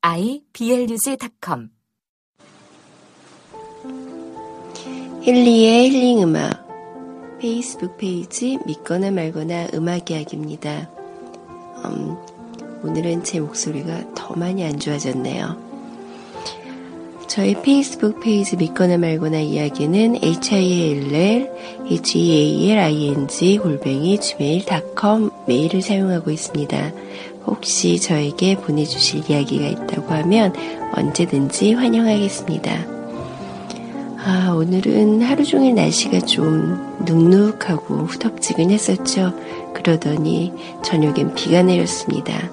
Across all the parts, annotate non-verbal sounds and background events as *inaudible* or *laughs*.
iblog.com 힐리의 힐링 음악 페이스북 페이지 믿거나 말거나 음악 이야기입니다. 음, 오늘은 제 목소리가 더 많이 안 좋아졌네요. 저희 페이스북 페이지 믿거나 말거나 이야기는 hill, healing, 골뱅이 gmail.com 메일을 사용하고 있습니다. 혹시 저에게 보내주실 이야기가 있다고 하면 언제든지 환영하겠습니다. 아, 오늘은 하루 종일 날씨가 좀 눅눅하고 후덥지근했었죠. 그러더니 저녁엔 비가 내렸습니다.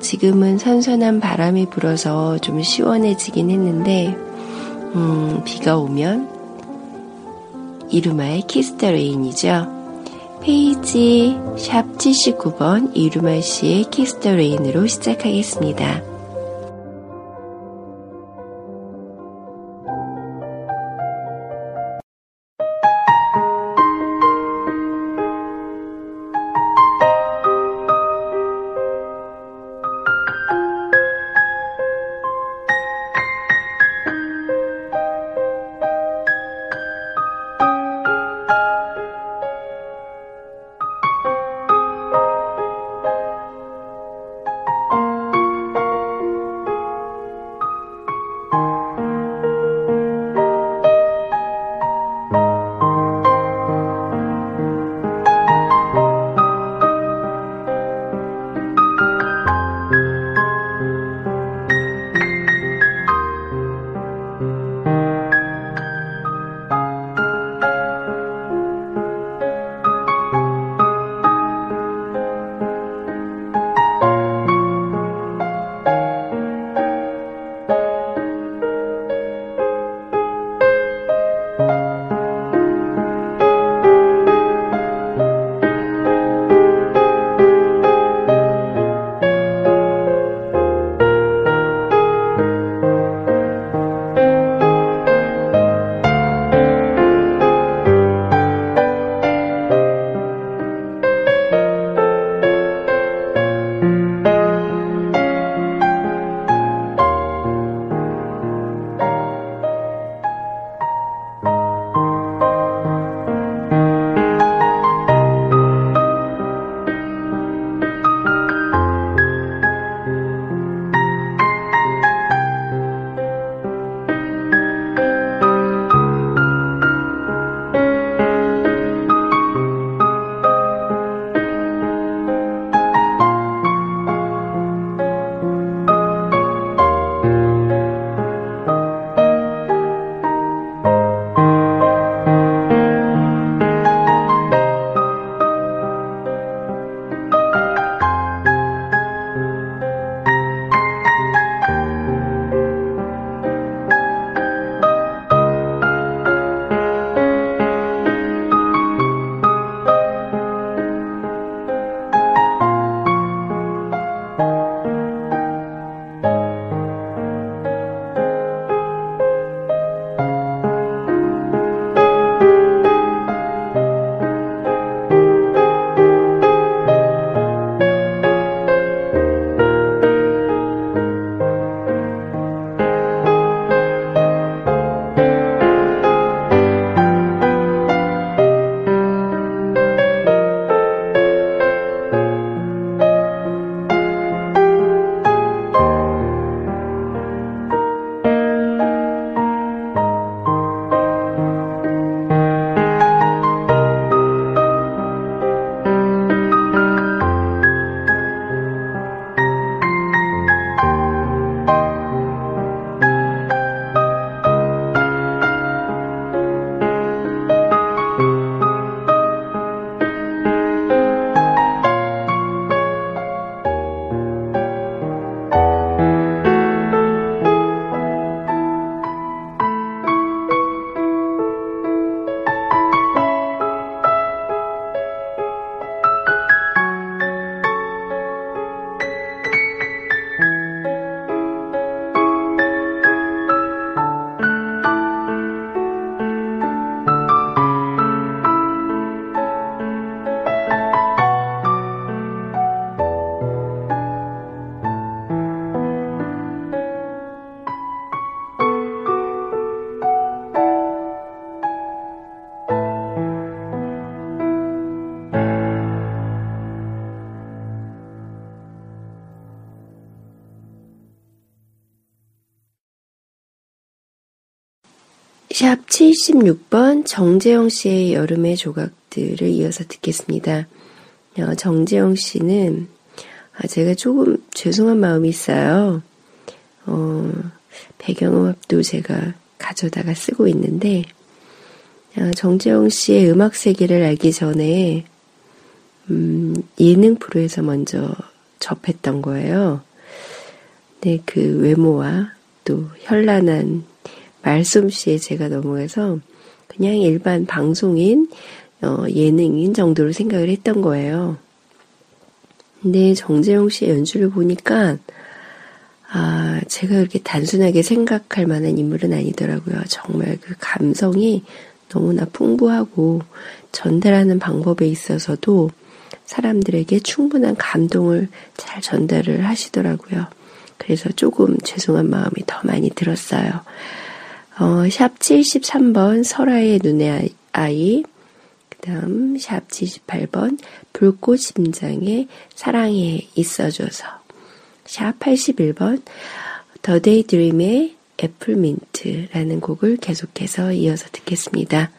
지금은 선선한 바람이 불어서 좀 시원해지긴 했는데, 음, 비가 오면 이루마의 Kiss the Rain이죠. 페이지 샵 79번 이루마 씨의 키스터 레인으로 시작하겠습니다. 샵 76번 정재영 씨의 여름의 조각들을 이어서 듣겠습니다. 어, 정재영 씨는 아, 제가 조금 죄송한 마음이 있어요. 어, 배경음악도 제가 가져다가 쓰고 있는데 어, 정재영 씨의 음악 세계를 알기 전에 음, 예능 프로에서 먼저 접했던 거예요. 네, 그 외모와 또 현란한 말솜씨에 제가 넘어가서 그냥 일반 방송인, 어, 예능인 정도로 생각을 했던 거예요. 근데 정재영 씨의 연주를 보니까, 아, 제가 그렇게 단순하게 생각할 만한 인물은 아니더라고요. 정말 그 감성이 너무나 풍부하고 전달하는 방법에 있어서도 사람들에게 충분한 감동을 잘 전달을 하시더라고요. 그래서 조금 죄송한 마음이 더 많이 들었어요. 어, 샵 73번 설아의 눈의 아이, 그 다음 샵 78번 불꽃 심장의 사랑에 있어줘서 샵 81번 The Daydream의 애플민트라는 곡을 계속해서 이어서 듣겠습니다.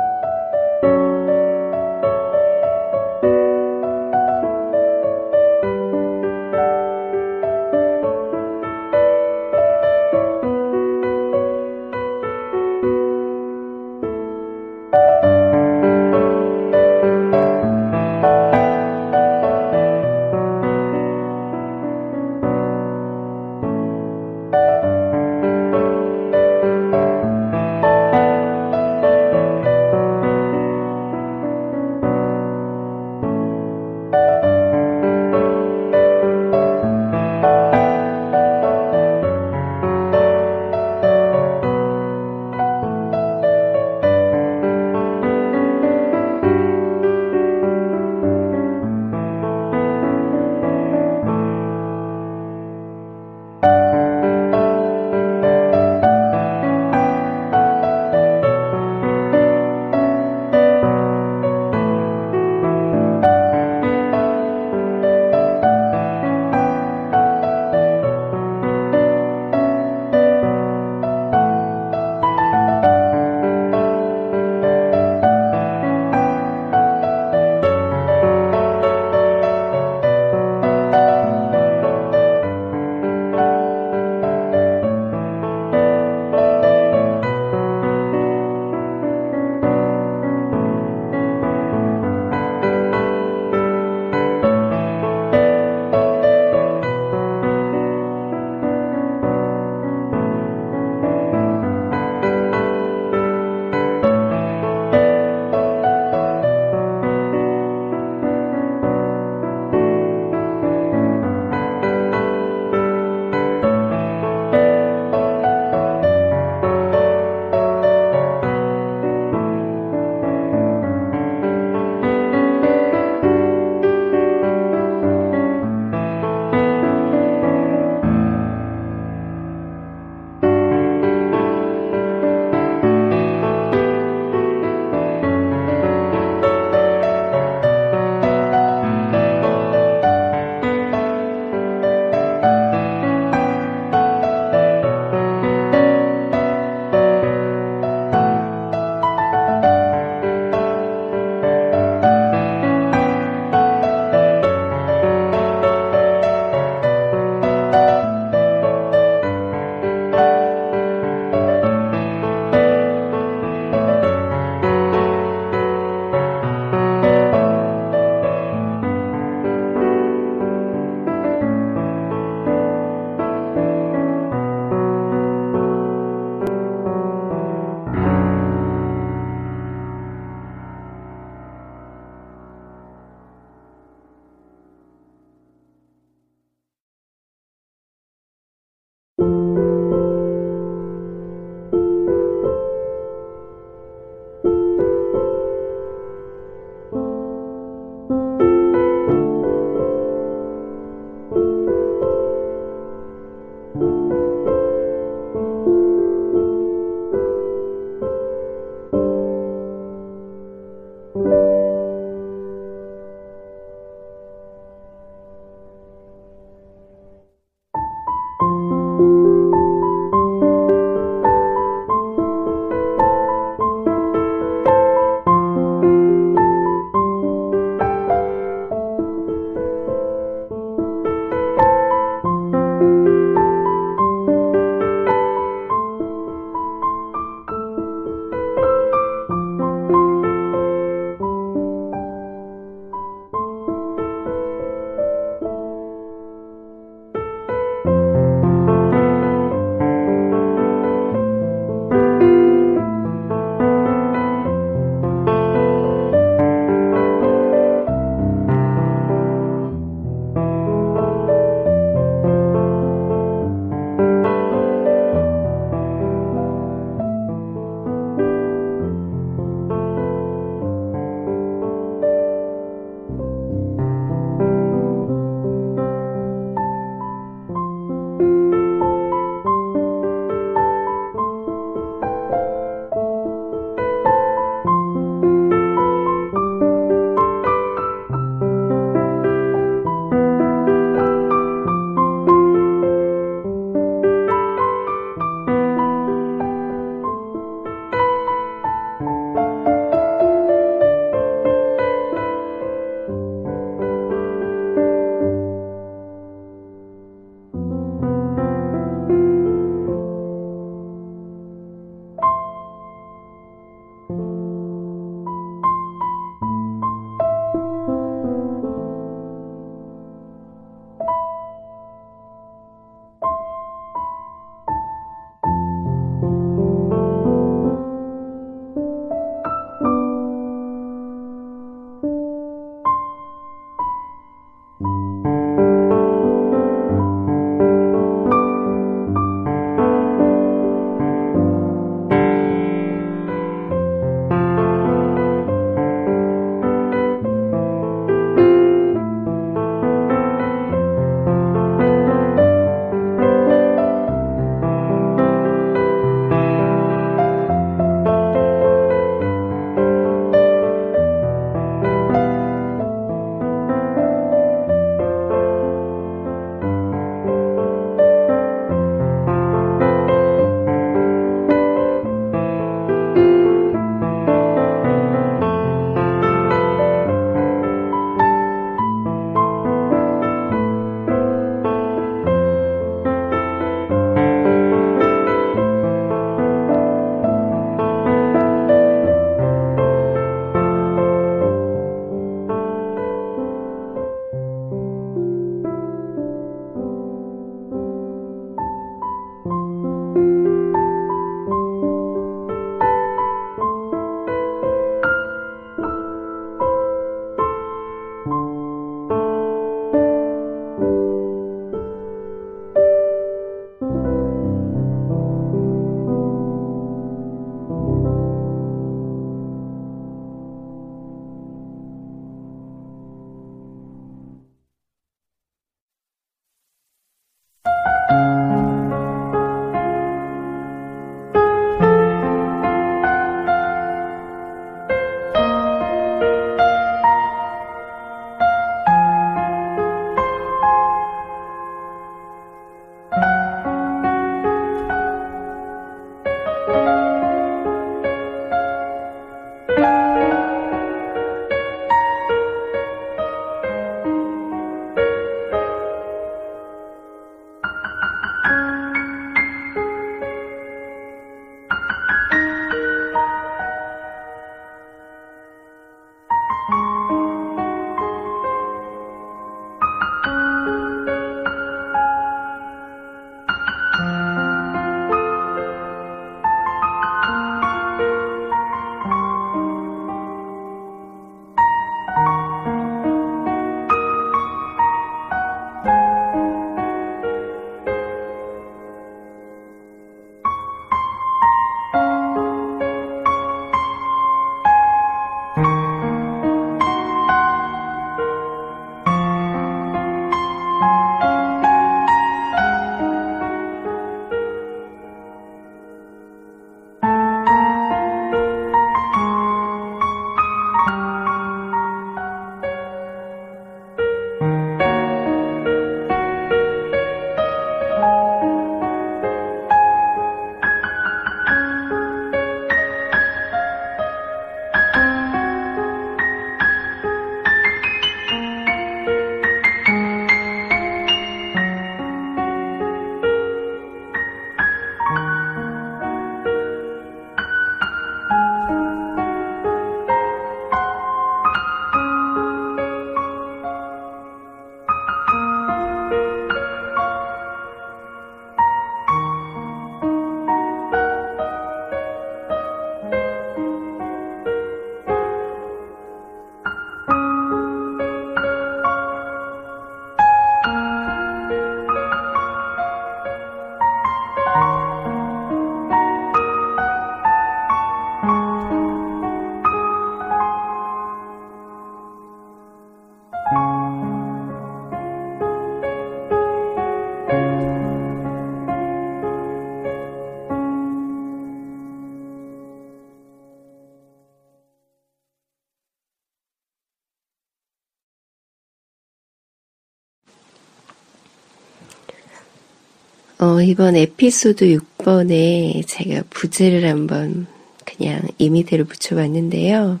어, 이번 에피소드 6번에 제가 부제를 한번 그냥 이미대로 붙여봤는데요.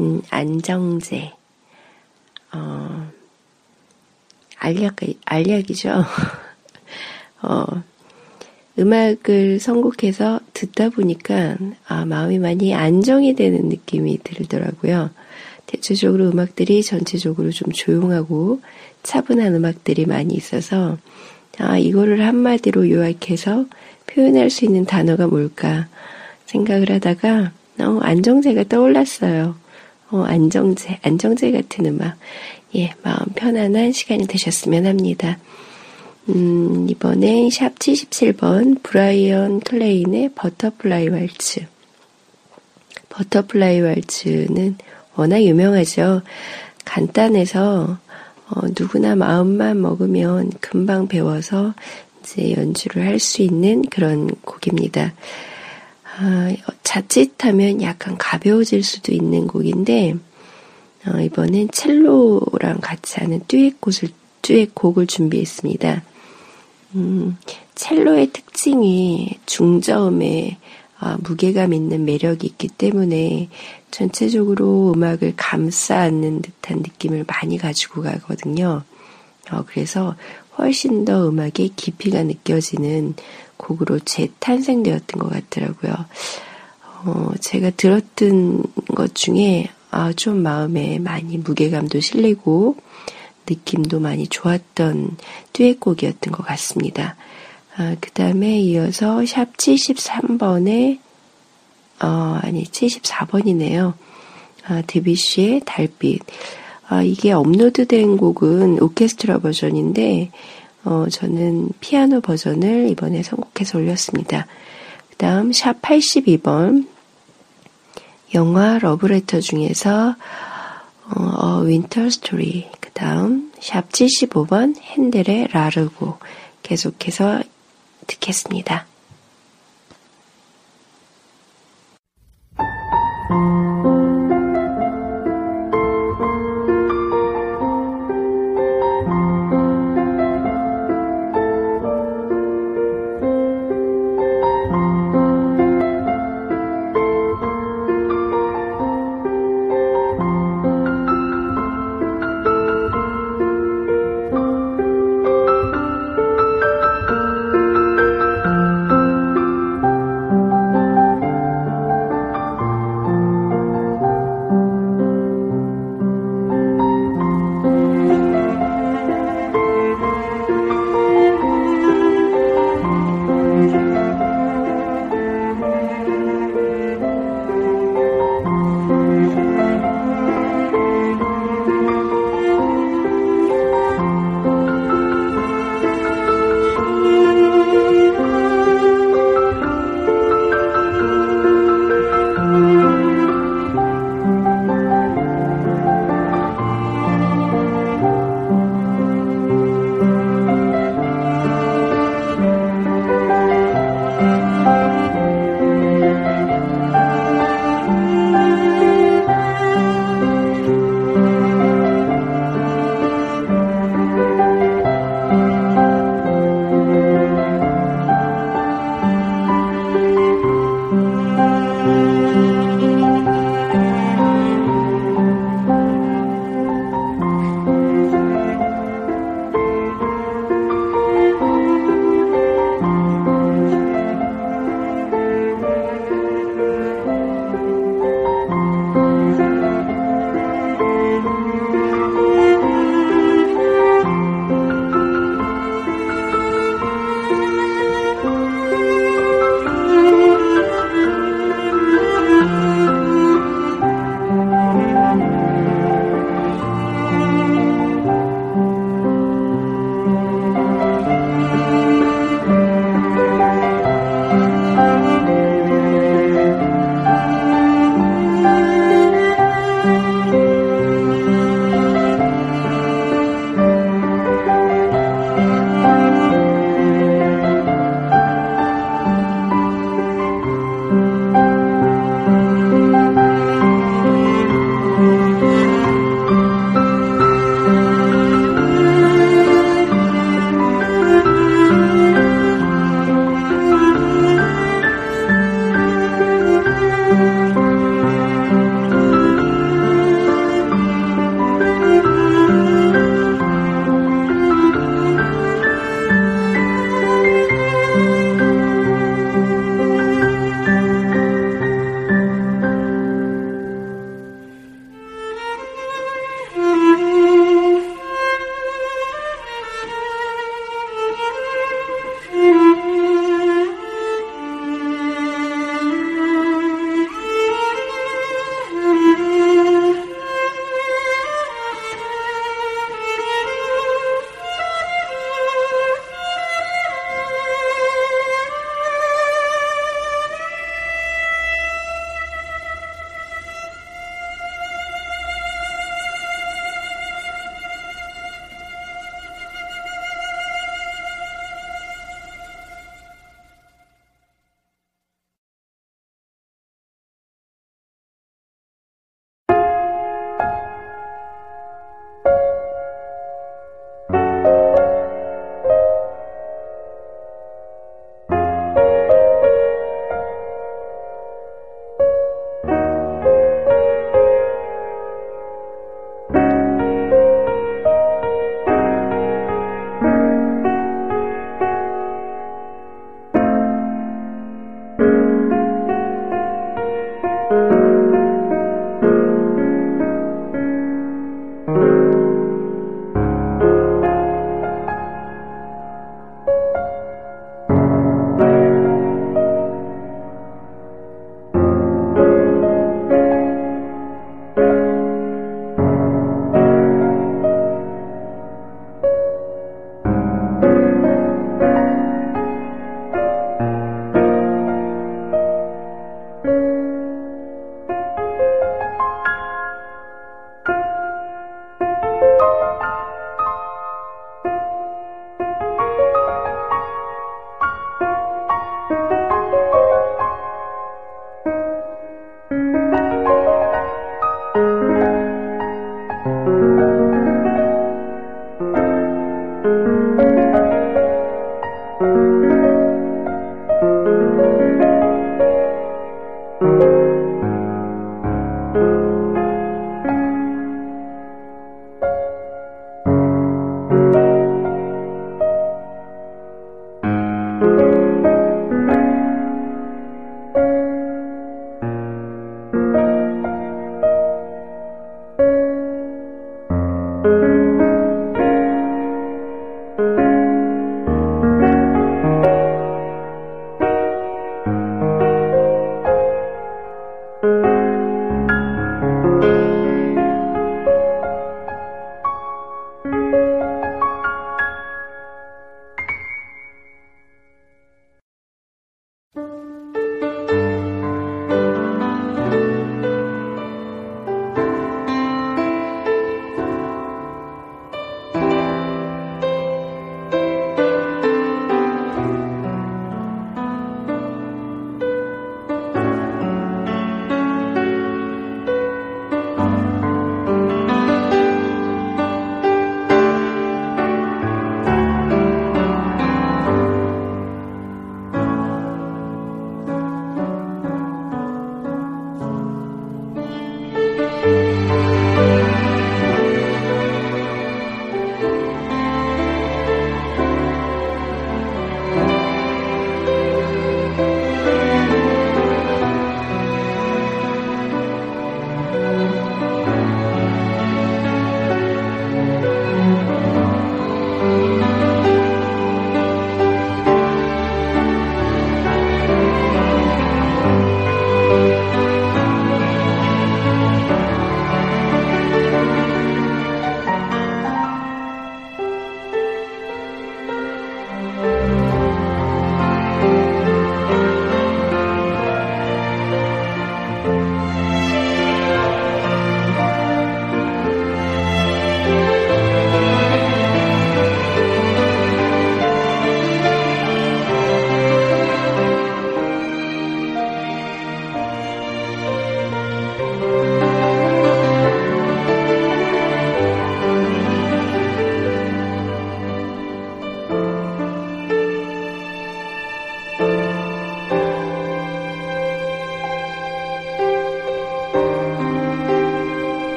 음, 안정제. 어, 알약, 알약이죠. *laughs* 어, 음악을 선곡해서 듣다 보니까, 아, 마음이 많이 안정이 되는 느낌이 들더라고요. 대체적으로 음악들이 전체적으로 좀 조용하고 차분한 음악들이 많이 있어서, 아, 이거를 한마디로 요약해서 표현할 수 있는 단어가 뭘까 생각을 하다가, 어, 안정제가 떠올랐어요. 어, 안정제, 안정제 같은 음악. 예, 마음 편안한 시간이 되셨으면 합니다. 음, 이번엔 샵 77번 브라이언 크레인의 Butterfly Waltz. Butterfly Waltz는 워낙 유명하죠. 간단해서 어, 누구나 마음만 먹으면 금방 배워서 이제 연주를 할 수 있는 그런 곡입니다. 아, 자칫하면 약간 가벼워질 수도 있는 곡인데 어, 이번엔 첼로랑 같이 하는 듀엣곡을, 듀엣곡을 준비했습니다. 음, 첼로의 특징이 중저음에 아, 무게감 있는 매력이 있기 때문에 전체적으로 음악을 감싸 안는 듯한 느낌을 많이 가지고 가거든요. 어, 그래서 훨씬 더 음악의 깊이가 느껴지는 곡으로 재탄생되었던 것 같더라고요. 어, 제가 들었던 것 중에 아, 좀 마음에 많이 무게감도 실리고 느낌도 많이 좋았던 듀엣곡이었던 것 같습니다. 아, 그 다음에 이어서 샵 73번에 어, 아니 74번이네요. 아, 데뷔시의 달빛. 아, 이게 업로드 된 곡은 오케스트라 버전인데 어, 저는 피아노 버전을 이번에 선곡해서 올렸습니다. 그 다음 샵 82번 영화 러브레터 중에서 어, Winter Story 그 다음 샵 75번 헨델의 라르고 계속해서 듣겠습니다.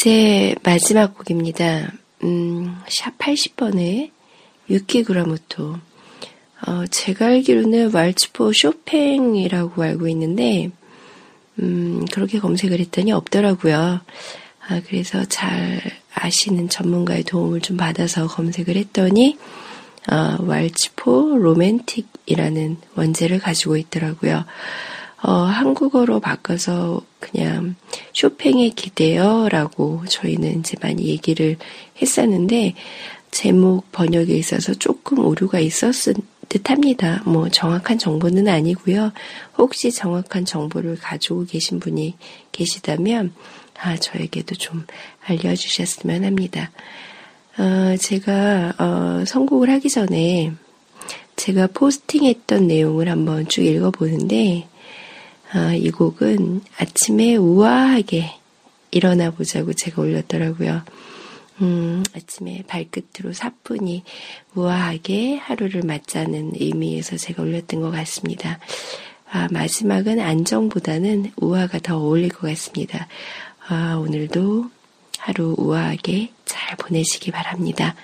이제 마지막 곡입니다. 음, 샵 80번에 유키 그라모토. 어, 제가 알기로는 왈츠포 쇼팽이라고 알고 있는데, 음, 그렇게 검색을 했더니 없더라고요. 아, 그래서 잘 아시는 전문가의 도움을 좀 받아서 검색을 했더니, 어, 왈츠포 로맨틱이라는 원제를 가지고 있더라고요. 어, 한국어로 바꿔서 그냥 쇼팽에 기대어라고 저희는 이제 많이 얘기를 했었는데 제목 번역에 있어서 조금 오류가 있었을 듯 합니다. 뭐 정확한 정보는 아니고요. 혹시 정확한 정보를 가지고 계신 분이 계시다면 아, 저에게도 좀 알려주셨으면 합니다. 어, 제가 어, 선곡을 하기 전에 제가 포스팅했던 내용을 한번 쭉 읽어보는데 어, 이 곡은 아침에 우아하게 일어나 보자고 제가 올렸더라고요. 음, 아침에 발끝으로 사뿐히 우아하게 하루를 맞자는 의미에서 제가 올렸던 것 같습니다. 아, 마지막은 안정보다는 우아가 더 어울릴 것 같습니다. 아, 오늘도 하루 우아하게 잘 보내시기 바랍니다.